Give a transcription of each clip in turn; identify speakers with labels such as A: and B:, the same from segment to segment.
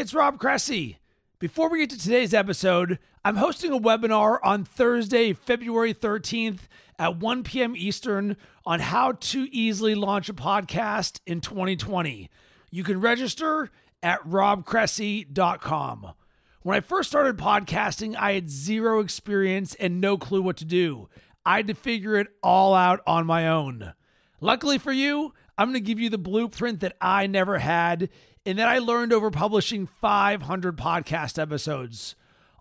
A: it's Rob Cressy. Before we get to today's episode, I'm hosting a webinar on Thursday, February 13th at 1 p.m. Eastern on how to easily launch a podcast in 2020. You can register at robcressy.com. When I first started podcasting, I had zero experience and no clue what to do. I had to figure it all out on my own. Luckily for you, I'm going to give you the blueprint that I never had and that I learned over publishing 500 podcast episodes.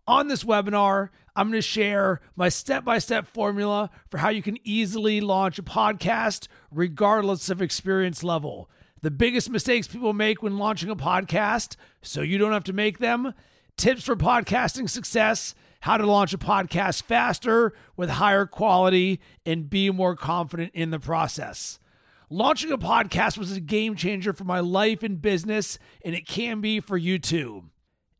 A: On this webinar, I'm going to share my step by step formula for how you can easily launch a podcast regardless of experience level. The biggest mistakes people make when launching a podcast, so you don't have to make them, tips for podcasting success, how to launch a podcast faster with higher quality, and be more confident in the process. Launching a podcast was a game changer for my life and business, and it can be for you too.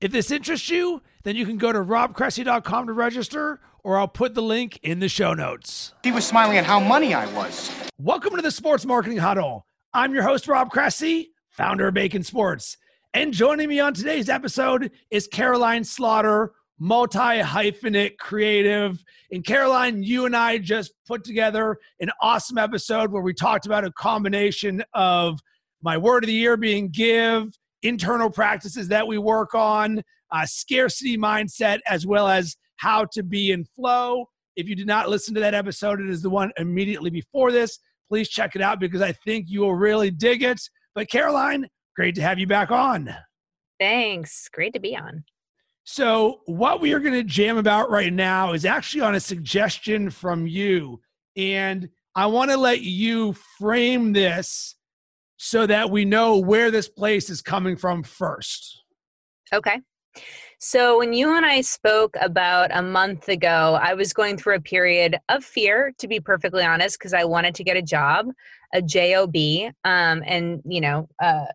A: If this interests you, then you can go to robcressy.com to register, or I'll put the link in the show notes.
B: He was smiling at how money I was.
A: Welcome to the Sports Marketing Huddle. I'm your host, Rob Cressy, founder of Bacon Sports. And joining me on today's episode is Caroline Slaughter, multi hyphenate creative. And Caroline, you and I just put together an awesome episode where we talked about a combination of my word of the year being give, internal practices that we work on, uh, scarcity mindset, as well as how to be in flow. If you did not listen to that episode, it is the one immediately before this. Please check it out because I think you will really dig it. But Caroline, great to have you back on.
C: Thanks. Great to be on.
A: So, what we are going to jam about right now is actually on a suggestion from you. And I want to let you frame this so that we know where this place is coming from first.
C: Okay. So, when you and I spoke about a month ago, I was going through a period of fear, to be perfectly honest, because I wanted to get a job, a job, um, and you know, uh,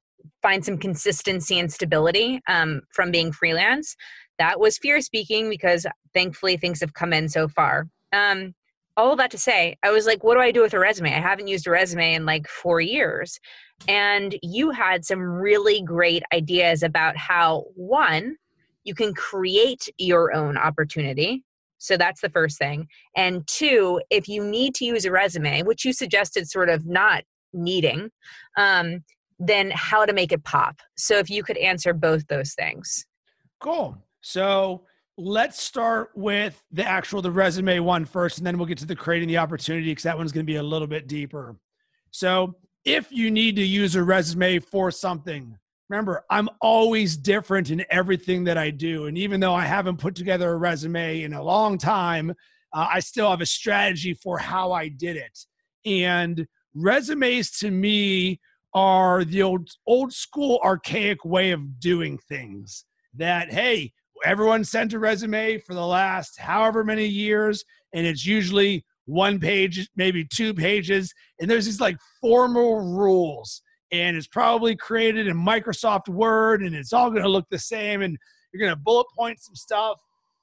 C: find some consistency and stability um, from being freelance. That was fear speaking because thankfully things have come in so far. Um, all that to say, I was like, what do I do with a resume? I haven't used a resume in like four years. And you had some really great ideas about how, one, you can create your own opportunity. So that's the first thing. And two, if you need to use a resume, which you suggested sort of not needing, um, then how to make it pop. So if you could answer both those things.
A: Cool. So let's start with the actual the resume one first, and then we'll get to the creating the opportunity because that one's going to be a little bit deeper. So if you need to use a resume for something, remember I'm always different in everything that I do, and even though I haven't put together a resume in a long time, uh, I still have a strategy for how I did it. And resumes to me are the old old school archaic way of doing things that hey everyone sent a resume for the last however many years, and it's usually one page, maybe two pages, and there's these like formal rules, and it's probably created in Microsoft Word, and it's all going to look the same, and you're going to bullet point some stuff,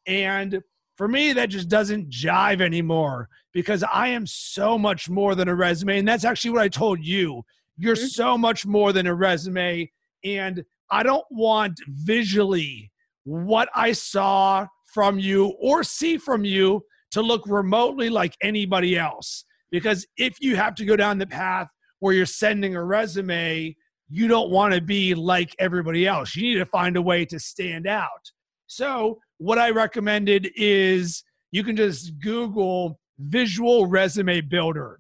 A: and for me, that just doesn't jive anymore because I am so much more than a resume, and that's actually what I told you. You're mm-hmm. so much more than a resume, and I don't want visually what I saw from you or see from you to look remotely like anybody else. Because if you have to go down the path where you're sending a resume, you don't want to be like everybody else. You need to find a way to stand out. So, what I recommended is you can just Google visual resume builder.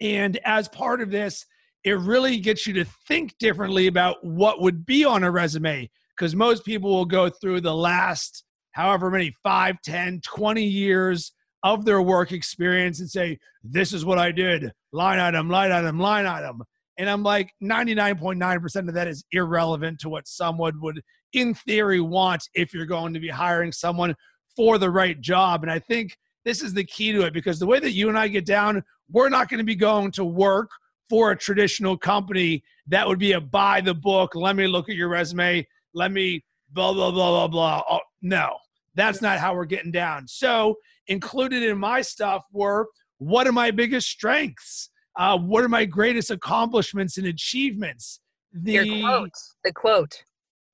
A: And as part of this, it really gets you to think differently about what would be on a resume because most people will go through the last however many 5 10 20 years of their work experience and say this is what i did. Line item line item line item. And i'm like 99.9% of that is irrelevant to what someone would in theory want if you're going to be hiring someone for the right job. And i think this is the key to it because the way that you and i get down we're not going to be going to work for a traditional company that would be a buy the book let me look at your resume let me blah blah blah blah blah. Oh, no, that's not how we're getting down. So included in my stuff were what are my biggest strengths? Uh, what are my greatest accomplishments and achievements?
C: The Your quote. The quote.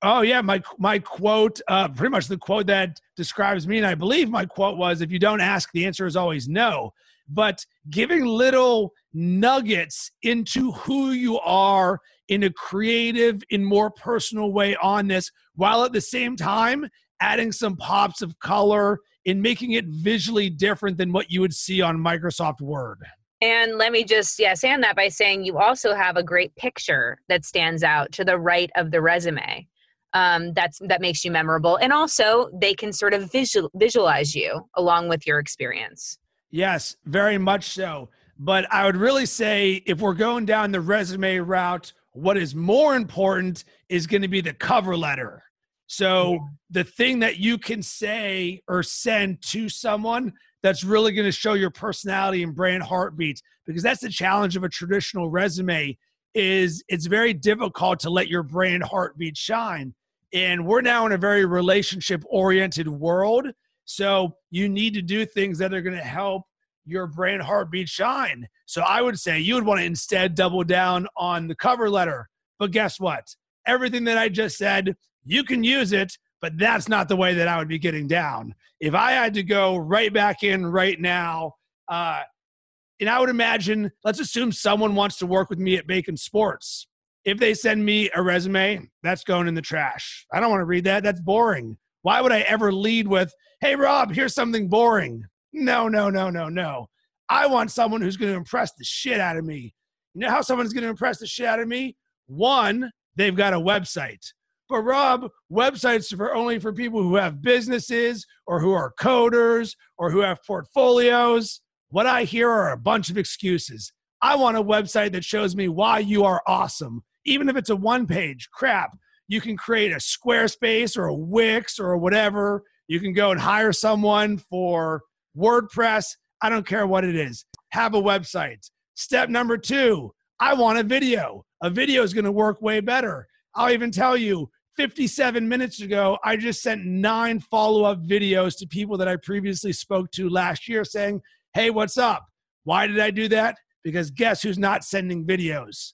A: Oh yeah, my my quote, uh, pretty much the quote that describes me, and I believe my quote was, "If you don't ask, the answer is always no." But giving little nuggets into who you are in a creative, in more personal way on this, while at the same time adding some pops of color and making it visually different than what you would see on Microsoft Word.
C: And let me just yes, and that by saying you also have a great picture that stands out to the right of the resume um, that's that makes you memorable and also they can sort of visual, visualize you along with your experience
A: yes very much so but i would really say if we're going down the resume route what is more important is going to be the cover letter so yeah. the thing that you can say or send to someone that's really going to show your personality and brand heartbeat because that's the challenge of a traditional resume is it's very difficult to let your brand heartbeat shine and we're now in a very relationship oriented world. So you need to do things that are going to help your brand heartbeat shine. So I would say you would want to instead double down on the cover letter. But guess what? Everything that I just said, you can use it, but that's not the way that I would be getting down. If I had to go right back in right now, uh, and I would imagine, let's assume someone wants to work with me at Bacon Sports if they send me a resume, that's going in the trash. I don't want to read that. That's boring. Why would I ever lead with, hey, Rob, here's something boring? No, no, no, no, no. I want someone who's going to impress the shit out of me. You know how someone's going to impress the shit out of me? One, they've got a website. But Rob, websites are only for people who have businesses or who are coders or who have portfolios. What I hear are a bunch of excuses. I want a website that shows me why you are awesome even if it's a one page crap, you can create a Squarespace or a Wix or whatever. You can go and hire someone for WordPress. I don't care what it is. Have a website. Step number two, I want a video. A video is going to work way better. I'll even tell you 57 minutes ago, I just sent nine follow up videos to people that I previously spoke to last year saying, Hey, what's up? Why did I do that? Because guess who's not sending videos?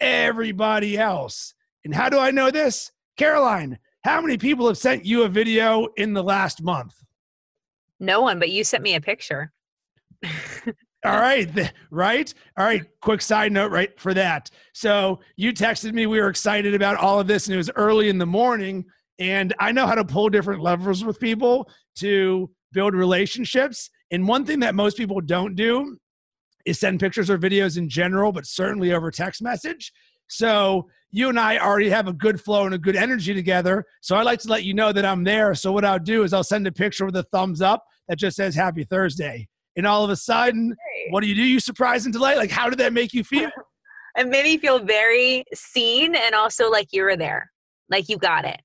A: everybody else. And how do I know this? Caroline, how many people have sent you a video in the last month?
C: No one, but you sent me a picture.
A: All right, right? All right, quick side note right for that. So, you texted me we were excited about all of this and it was early in the morning and I know how to pull different levers with people to build relationships. And one thing that most people don't do is send pictures or videos in general, but certainly over text message. So you and I already have a good flow and a good energy together. So I like to let you know that I'm there. So what I'll do is I'll send a picture with a thumbs up that just says Happy Thursday. And all of a sudden, what do you do? You surprise and delight. Like, how did that make you feel?
C: it made me feel very seen and also like you were there, like you got it.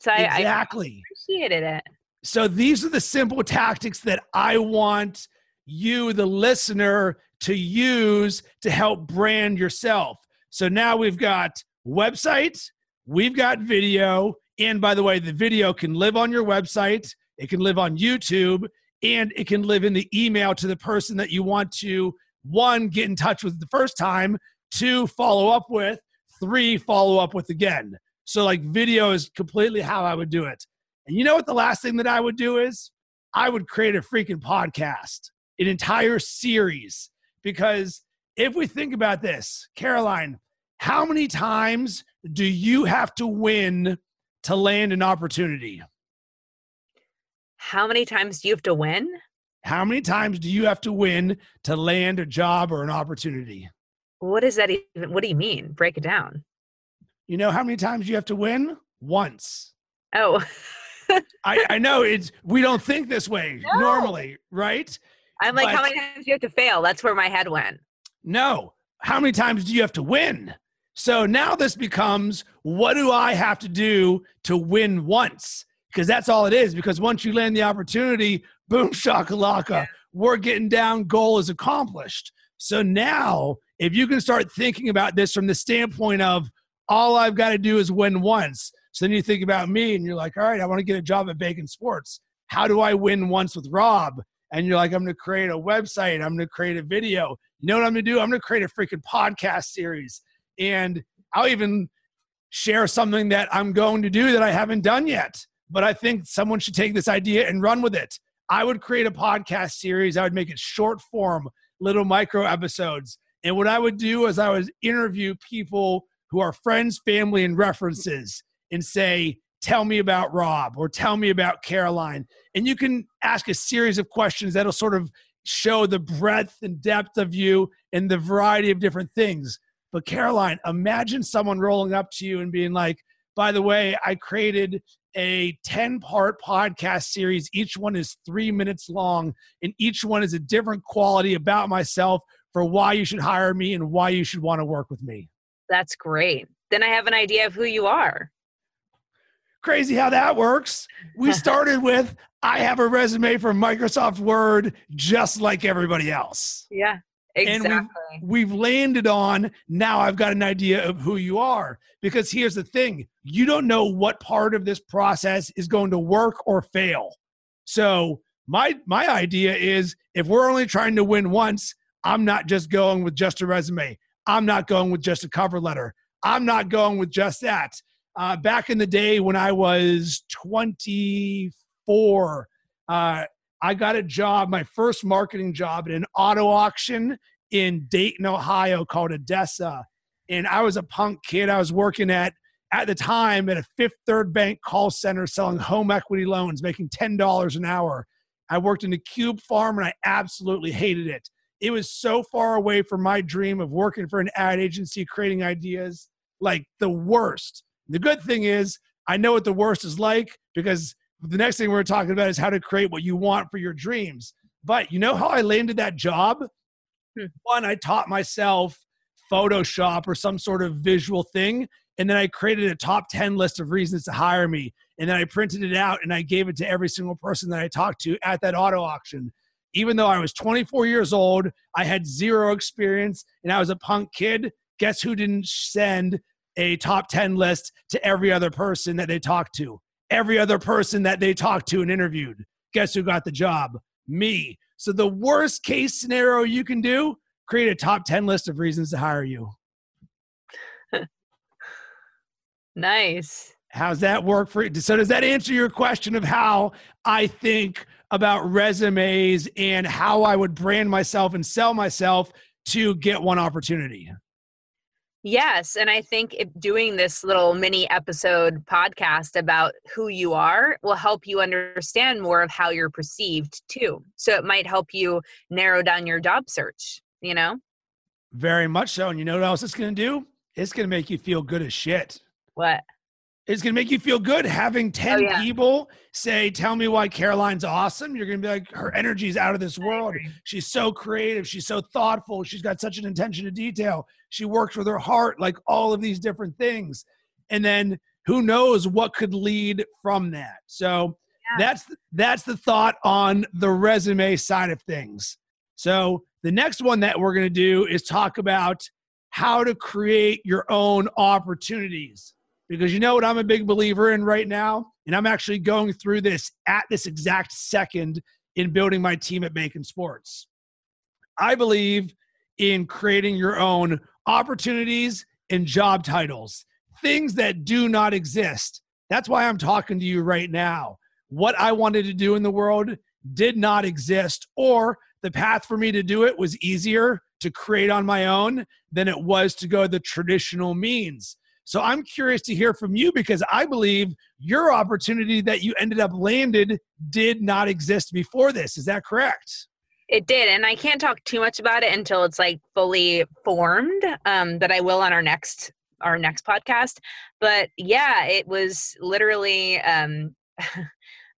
A: So I, exactly.
C: I appreciated it.
A: So these are the simple tactics that I want you, the listener, to use to help brand yourself. So now we've got website, we've got video, and by the way, the video can live on your website, it can live on YouTube, and it can live in the email to the person that you want to one get in touch with the first time, two follow up with, three follow up with again. So like video is completely how I would do it. And you know what the last thing that I would do is? I would create a freaking podcast an entire series because if we think about this, Caroline, how many times do you have to win to land an opportunity?
C: How many times do you have to win?
A: How many times do you have to win to land a job or an opportunity?
C: What is that even? What do you mean? Break it down.
A: You know how many times you have to win? Once.
C: Oh.
A: I, I know it's we don't think this way no. normally, right?
C: I'm like, but, how many times do you have to fail? That's where my head went.
A: No. How many times do you have to win? So now this becomes what do I have to do to win once? Because that's all it is. Because once you land the opportunity, boom, shakalaka, yeah. we're getting down, goal is accomplished. So now, if you can start thinking about this from the standpoint of all I've got to do is win once. So then you think about me and you're like, all right, I want to get a job at Bacon Sports. How do I win once with Rob? and you're like, I'm going to create a website, I'm going to create a video. You know what I'm going to do? I'm going to create a freaking podcast series. And I'll even share something that I'm going to do that I haven't done yet. But I think someone should take this idea and run with it. I would create a podcast series. I would make it short form, little micro episodes. And what I would do is I would interview people who are friends, family, and references and say, Tell me about Rob or tell me about Caroline. And you can ask a series of questions that'll sort of show the breadth and depth of you and the variety of different things. But Caroline, imagine someone rolling up to you and being like, by the way, I created a 10 part podcast series. Each one is three minutes long, and each one is a different quality about myself for why you should hire me and why you should want to work with me.
C: That's great. Then I have an idea of who you are.
A: Crazy how that works. We started with I have a resume for Microsoft Word just like everybody else.
C: Yeah. Exactly.
A: And we've, we've landed on now I've got an idea of who you are. Because here's the thing you don't know what part of this process is going to work or fail. So, my, my idea is if we're only trying to win once, I'm not just going with just a resume. I'm not going with just a cover letter. I'm not going with just that. Uh, back in the day when I was 24, uh, I got a job, my first marketing job at an auto auction in Dayton, Ohio called ADESA. And I was a punk kid. I was working at, at the time, at a Fifth Third Bank call center selling home equity loans, making $10 an hour. I worked in a cube farm and I absolutely hated it. It was so far away from my dream of working for an ad agency, creating ideas, like the worst. The good thing is, I know what the worst is like because the next thing we're talking about is how to create what you want for your dreams. But you know how I landed that job? Hmm. One, I taught myself Photoshop or some sort of visual thing. And then I created a top 10 list of reasons to hire me. And then I printed it out and I gave it to every single person that I talked to at that auto auction. Even though I was 24 years old, I had zero experience, and I was a punk kid. Guess who didn't send a top 10 list to every other person that they talked to? Every other person that they talked to and interviewed. Guess who got the job? Me. So the worst case scenario you can do, create a top 10 list of reasons to hire you.
C: nice.
A: How's that work for you? So does that answer your question of how I think about resumes and how I would brand myself and sell myself to get one opportunity?
C: Yes. And I think doing this little mini episode podcast about who you are will help you understand more of how you're perceived too. So it might help you narrow down your job search, you know?
A: Very much so. And you know what else it's going to do? It's going to make you feel good as shit.
C: What?
A: It's going to make you feel good having 10 oh, yeah. people say, Tell me why Caroline's awesome. You're going to be like, Her energy is out of this world. She's so creative. She's so thoughtful. She's got such an attention to detail. She works with her heart, like all of these different things. And then who knows what could lead from that. So yeah. that's that's the thought on the resume side of things. So the next one that we're going to do is talk about how to create your own opportunities because you know what I'm a big believer in right now? And I'm actually going through this at this exact second in building my team at Bacon Sports. I believe in creating your own opportunities and job titles, things that do not exist. That's why I'm talking to you right now. What I wanted to do in the world did not exist, or the path for me to do it was easier to create on my own than it was to go the traditional means. So I'm curious to hear from you because I believe your opportunity that you ended up landed did not exist before this. Is that correct?
C: It did, and I can't talk too much about it until it's like fully formed. Um, but I will on our next our next podcast. But yeah, it was literally um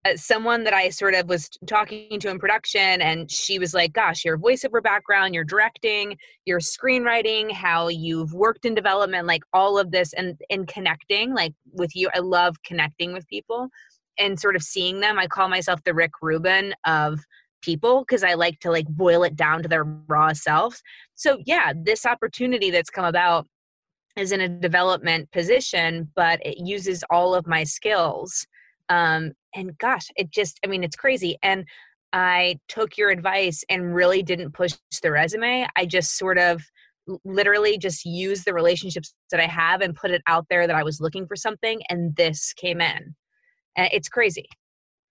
C: Uh, someone that I sort of was talking to in production, and she was like, Gosh, your voiceover background, your directing, your screenwriting, how you've worked in development, like all of this, and in connecting, like with you. I love connecting with people and sort of seeing them. I call myself the Rick Rubin of people because I like to like boil it down to their raw selves. So, yeah, this opportunity that's come about is in a development position, but it uses all of my skills um, and gosh, it just, I mean, it's crazy. And I took your advice and really didn't push the resume. I just sort of literally just use the relationships that I have and put it out there that I was looking for something and this came in. It's crazy.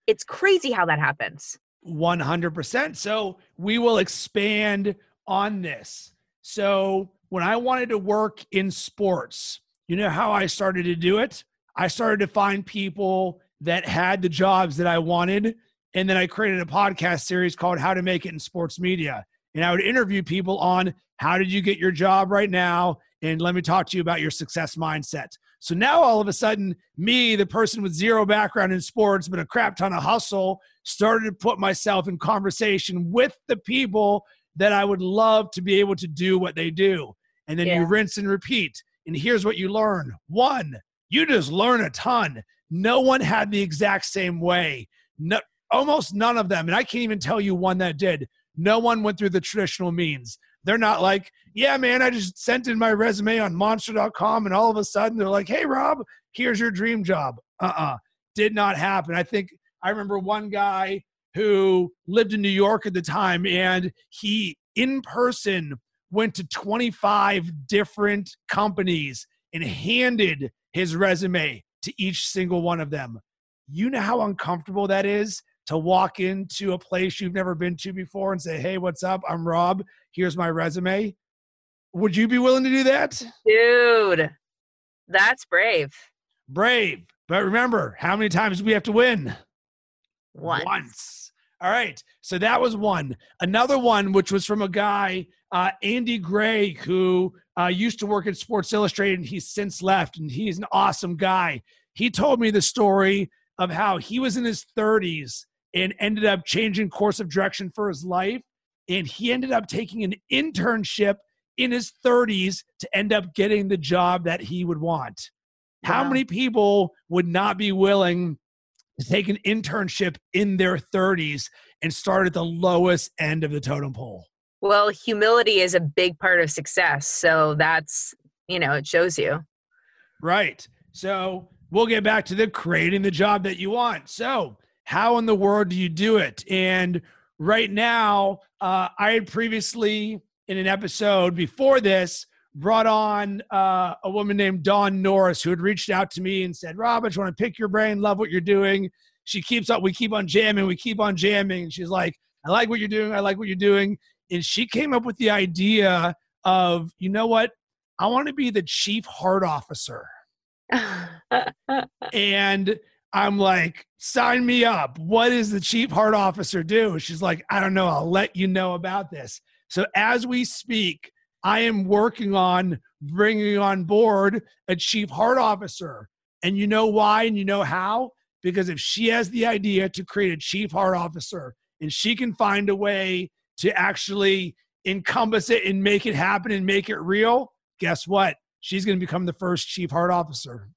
C: It's crazy how that happens.
A: 100%. So we will expand on this. So when I wanted to work in sports, you know how I started to do it? I started to find people that had the jobs that I wanted. And then I created a podcast series called How to Make It in Sports Media. And I would interview people on how did you get your job right now? And let me talk to you about your success mindset. So now all of a sudden, me, the person with zero background in sports, but a crap ton of hustle, started to put myself in conversation with the people that I would love to be able to do what they do. And then yeah. you rinse and repeat. And here's what you learn one, you just learn a ton. No one had the exact same way. No, almost none of them. And I can't even tell you one that did. No one went through the traditional means. They're not like, yeah, man, I just sent in my resume on monster.com and all of a sudden they're like, hey, Rob, here's your dream job. Uh uh-uh. uh Did not happen. I think I remember one guy who lived in New York at the time and he in person went to 25 different companies and handed his resume to each single one of them. You know how uncomfortable that is to walk into a place you've never been to before and say, Hey, what's up? I'm Rob. Here's my resume. Would you be willing to do that?
C: Dude, that's brave.
A: Brave. But remember, how many times do we have to win?
C: Once.
A: Once. All right. So that was one. Another one, which was from a guy, uh, Andy Gray, who uh, used to work at Sports Illustrated and he's since left, and he's an awesome guy. He told me the story of how he was in his 30s and ended up changing course of direction for his life. And he ended up taking an internship in his 30s to end up getting the job that he would want. Wow. How many people would not be willing to take an internship in their 30s and start at the lowest end of the totem pole?
C: Well, humility is a big part of success. So that's, you know, it shows you.
A: Right. So we'll get back to the creating the job that you want. So, how in the world do you do it? And right now, uh, I had previously in an episode before this brought on uh, a woman named Dawn Norris who had reached out to me and said, Rob, I just want to pick your brain, love what you're doing. She keeps up, we keep on jamming, we keep on jamming. And she's like, I like what you're doing, I like what you're doing. And she came up with the idea of, you know what? I want to be the chief heart officer. and I'm like, sign me up. What does the chief heart officer do? She's like, I don't know. I'll let you know about this. So as we speak, I am working on bringing on board a chief heart officer. And you know why and you know how? Because if she has the idea to create a chief heart officer and she can find a way to actually encompass it and make it happen and make it real, guess what? She's going to become the first chief heart officer.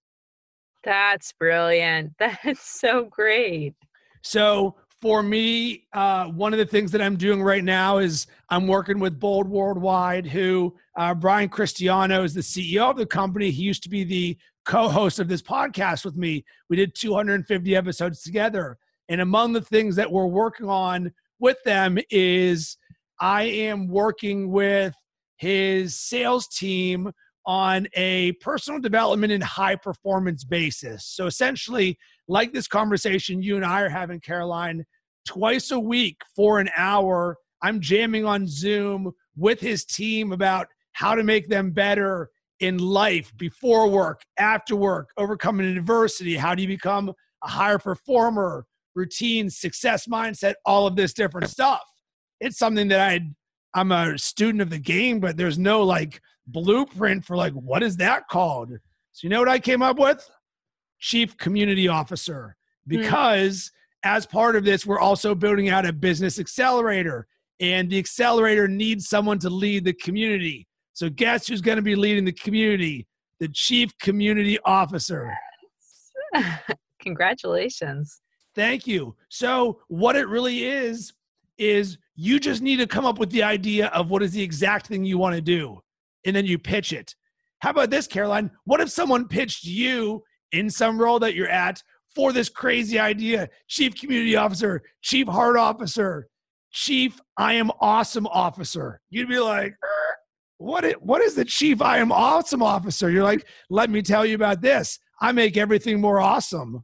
C: That's brilliant. That's so great.
A: So for me, uh, one of the things that I'm doing right now is I'm working with Bold Worldwide, who uh, Brian Cristiano is the CEO of the company. He used to be the co host of this podcast with me. We did 250 episodes together. And among the things that we're working on with them is I am working with his sales team on a personal development and high performance basis. So essentially, like this conversation you and I are having, Caroline, twice a week for an hour, I'm jamming on Zoom with his team about how to make them better in life, before work, after work, overcoming adversity. How do you become a higher performer? Routine, success mindset, all of this different stuff. It's something that I I'm a student of the game, but there's no like blueprint for like what is that called? So you know what I came up with? Chief Community Officer. Hmm. Because mm. as part of this, we're also building out a business accelerator. And the accelerator needs someone to lead the community. So guess who's going to be leading the community? The Chief Community Officer.
C: Congratulations.
A: Thank you. So what it really is is you just need to come up with the idea of what is the exact thing you want to do and then you pitch it. How about this, Caroline? What if someone pitched you in some role that you're at for this crazy idea? Chief community officer, chief heart officer, chief I am awesome officer. You'd be like, er, what? What is the chief I am awesome officer? You're like, let me tell you about this. I make everything more awesome.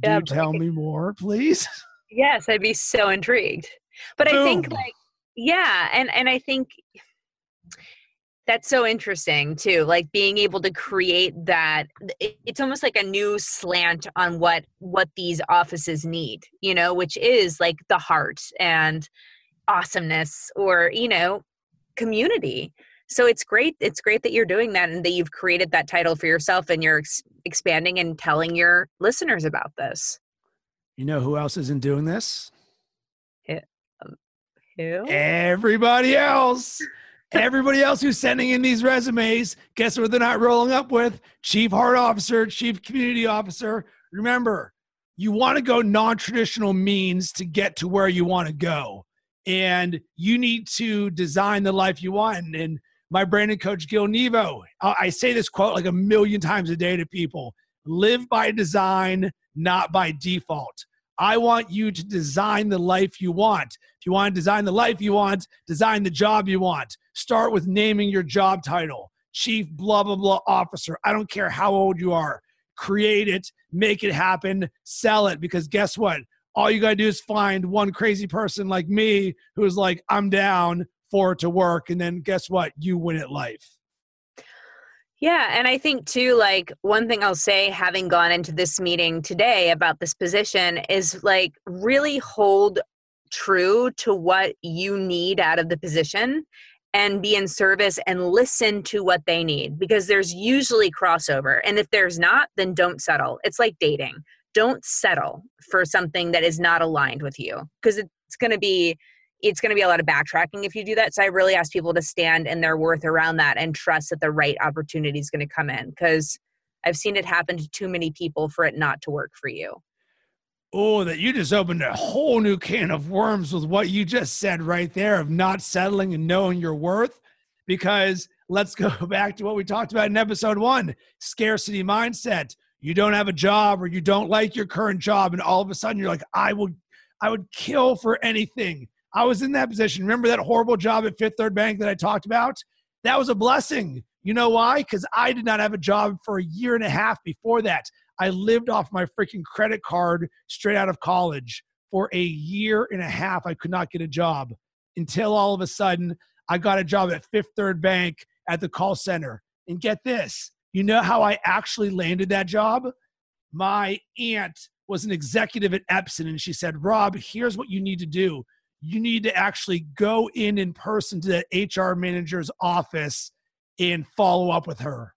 A: Do
C: Yeah,
A: you tell me more, please?
C: Yes, I'd be so intrigued. But I think like yeah, and and I think that's so interesting too like being able to create that it's almost like a new slant on what what these offices need you know which is like the heart and awesomeness or you know community so it's great it's great that you're doing that and that you've created that title for yourself and you're ex- expanding and telling your listeners about this
A: You know who else isn't doing this?
C: who um,
A: Everybody else. Everybody else who's sending in these resumes, guess what they're not rolling up with? Chief Heart Officer, Chief Community Officer. Remember, you want to go non traditional means to get to where you want to go. And you need to design the life you want. And my branding coach, Gil Nevo, I I say this quote like a million times a day to people live by design, not by default. I want you to design the life you want. If you want to design the life you want, design the job you want. Start with naming your job title Chief blah, blah, blah officer. I don't care how old you are. Create it, make it happen, sell it. Because guess what? All you got to do is find one crazy person like me who's like, I'm down for it to work. And then guess what? You win at life.
C: Yeah, and I think too, like one thing I'll say, having gone into this meeting today about this position, is like really hold true to what you need out of the position and be in service and listen to what they need because there's usually crossover. And if there's not, then don't settle. It's like dating. Don't settle for something that is not aligned with you because it's going to be it's going to be a lot of backtracking if you do that. So I really ask people to stand in their worth around that and trust that the right opportunity is going to come in because I've seen it happen to too many people for it not to work for you.
A: Oh, that you just opened a whole new can of worms with what you just said right there of not settling and knowing your worth. Because let's go back to what we talked about in episode one scarcity mindset. You don't have a job or you don't like your current job, and all of a sudden you're like, I would I would kill for anything. I was in that position. Remember that horrible job at Fifth Third Bank that I talked about? That was a blessing. You know why? Because I did not have a job for a year and a half before that. I lived off my freaking credit card straight out of college for a year and a half. I could not get a job until all of a sudden I got a job at Fifth Third Bank at the call center. And get this you know how I actually landed that job? My aunt was an executive at Epson, and she said, Rob, here's what you need to do. You need to actually go in in person to the HR manager's office and follow up with her.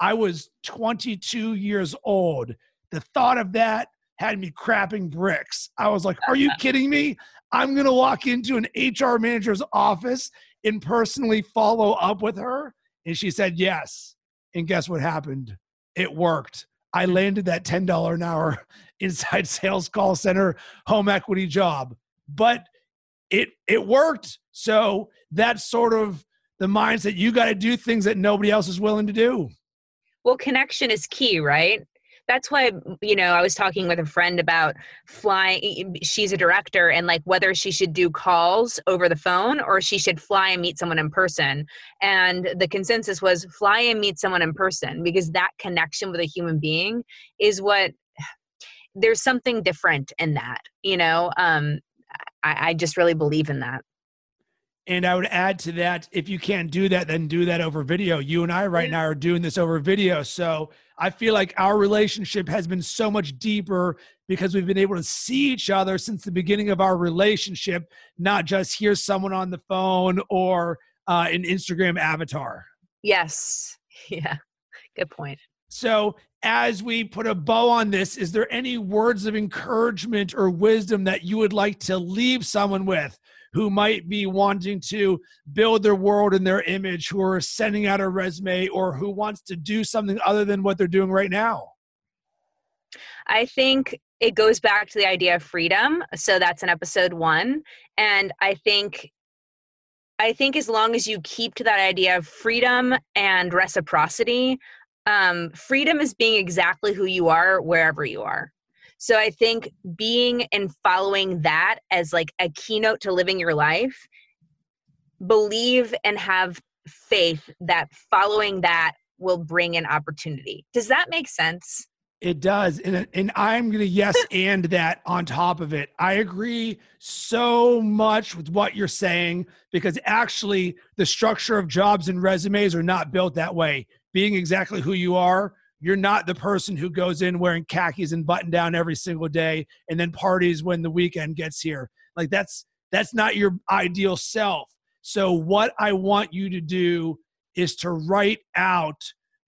A: I was 22 years old. The thought of that had me crapping bricks. I was like, Are you kidding me? I'm going to walk into an HR manager's office and personally follow up with her. And she said, Yes. And guess what happened? It worked. I hmm. landed that $10 an hour inside sales call center home equity job. But it it worked. So that's sort of the mindset. You got to do things that nobody else is willing to do.
C: Well, connection is key, right? That's why, you know, I was talking with a friend about flying. She's a director and like whether she should do calls over the phone or she should fly and meet someone in person. And the consensus was fly and meet someone in person because that connection with a human being is what there's something different in that, you know? Um, I, I just really believe in that.
A: And I would add to that, if you can't do that, then do that over video. You and I right
C: Yeah.
A: now are doing this over video. So I feel like our relationship has been so much deeper because we've been able to see each other since the beginning of our relationship, not just hear someone on the phone or uh, an Instagram avatar.
C: Yes. Yeah. Good point.
A: So, as we put a bow on this, is there any words of encouragement or wisdom that you would like to leave someone with who might be wanting to build their world in their image, who are sending out a resume, or who wants to do something other than what they're doing right now?
C: I think it goes back to the idea of freedom. So that's in episode one. And I think I think as long as you keep to that idea of freedom and reciprocity, um, freedom is being exactly who you are wherever you are. So I think being and following that as like a keynote to living your life, believe and have faith that following that will bring an opportunity. Does that make sense?
A: It does. And, and I'm going to yes and that on top of it. I agree so much with what you're saying because actually the structure of jobs and resumes are not built that way. Being exactly who you are, you're not the person who goes in wearing khakis and button down every single day and then parties when the weekend gets here. Like that's that's not your ideal self. So what I want you to do is to write out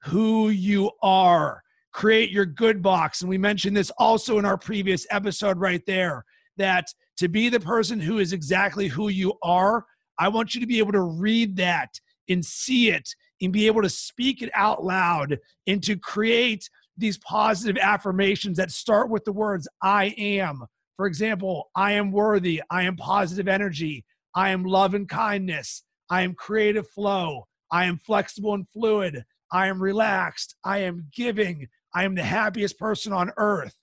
A: who you are create your good box. And we mentioned this also in our previous episode right there that to be the person who is exactly who you are, I want you to be able to read that and see it and be able to speak it out loud and to create these positive affirmations that start with the words I am. For example, I am worthy, I am positive energy, I am love and kindness, I am creative flow, I am flexible and fluid, I am relaxed, I am giving, I am the happiest person on earth.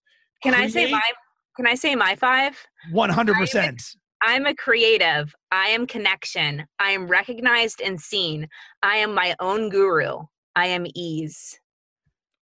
C: Can Create, I say my can I say my five?
A: 100%.
C: I'm a creative. I am connection. I am recognized and seen. I am my own guru. I am ease.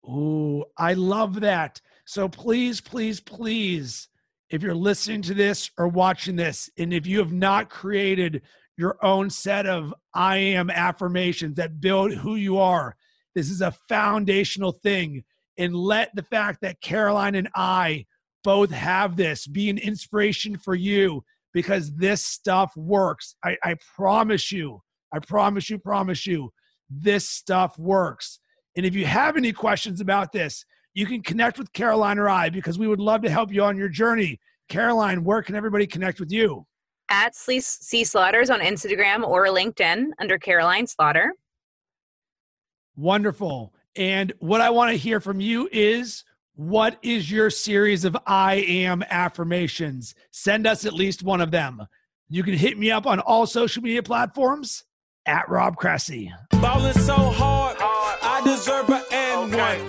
A: Ooh, I love that. So please, please, please, if you're listening to this or watching this, and if you have not created your own set of I am affirmations that build who you are, this is a foundational thing and let the fact that Caroline and I both have this be an inspiration for you because this stuff works. I, I promise you, I promise you, promise you, this stuff works. And if you have any questions about this, you can connect with Caroline or I because we would love to help you on your journey. Caroline, where can everybody connect with you?
C: At C Slaughters on Instagram or LinkedIn under Caroline Slaughter.
A: Wonderful. And what I want to hear from you is what is your series of I am affirmations? Send us at least one of them. You can hit me up on all social media platforms at Rob Cressy. So hard, I deserve an N1.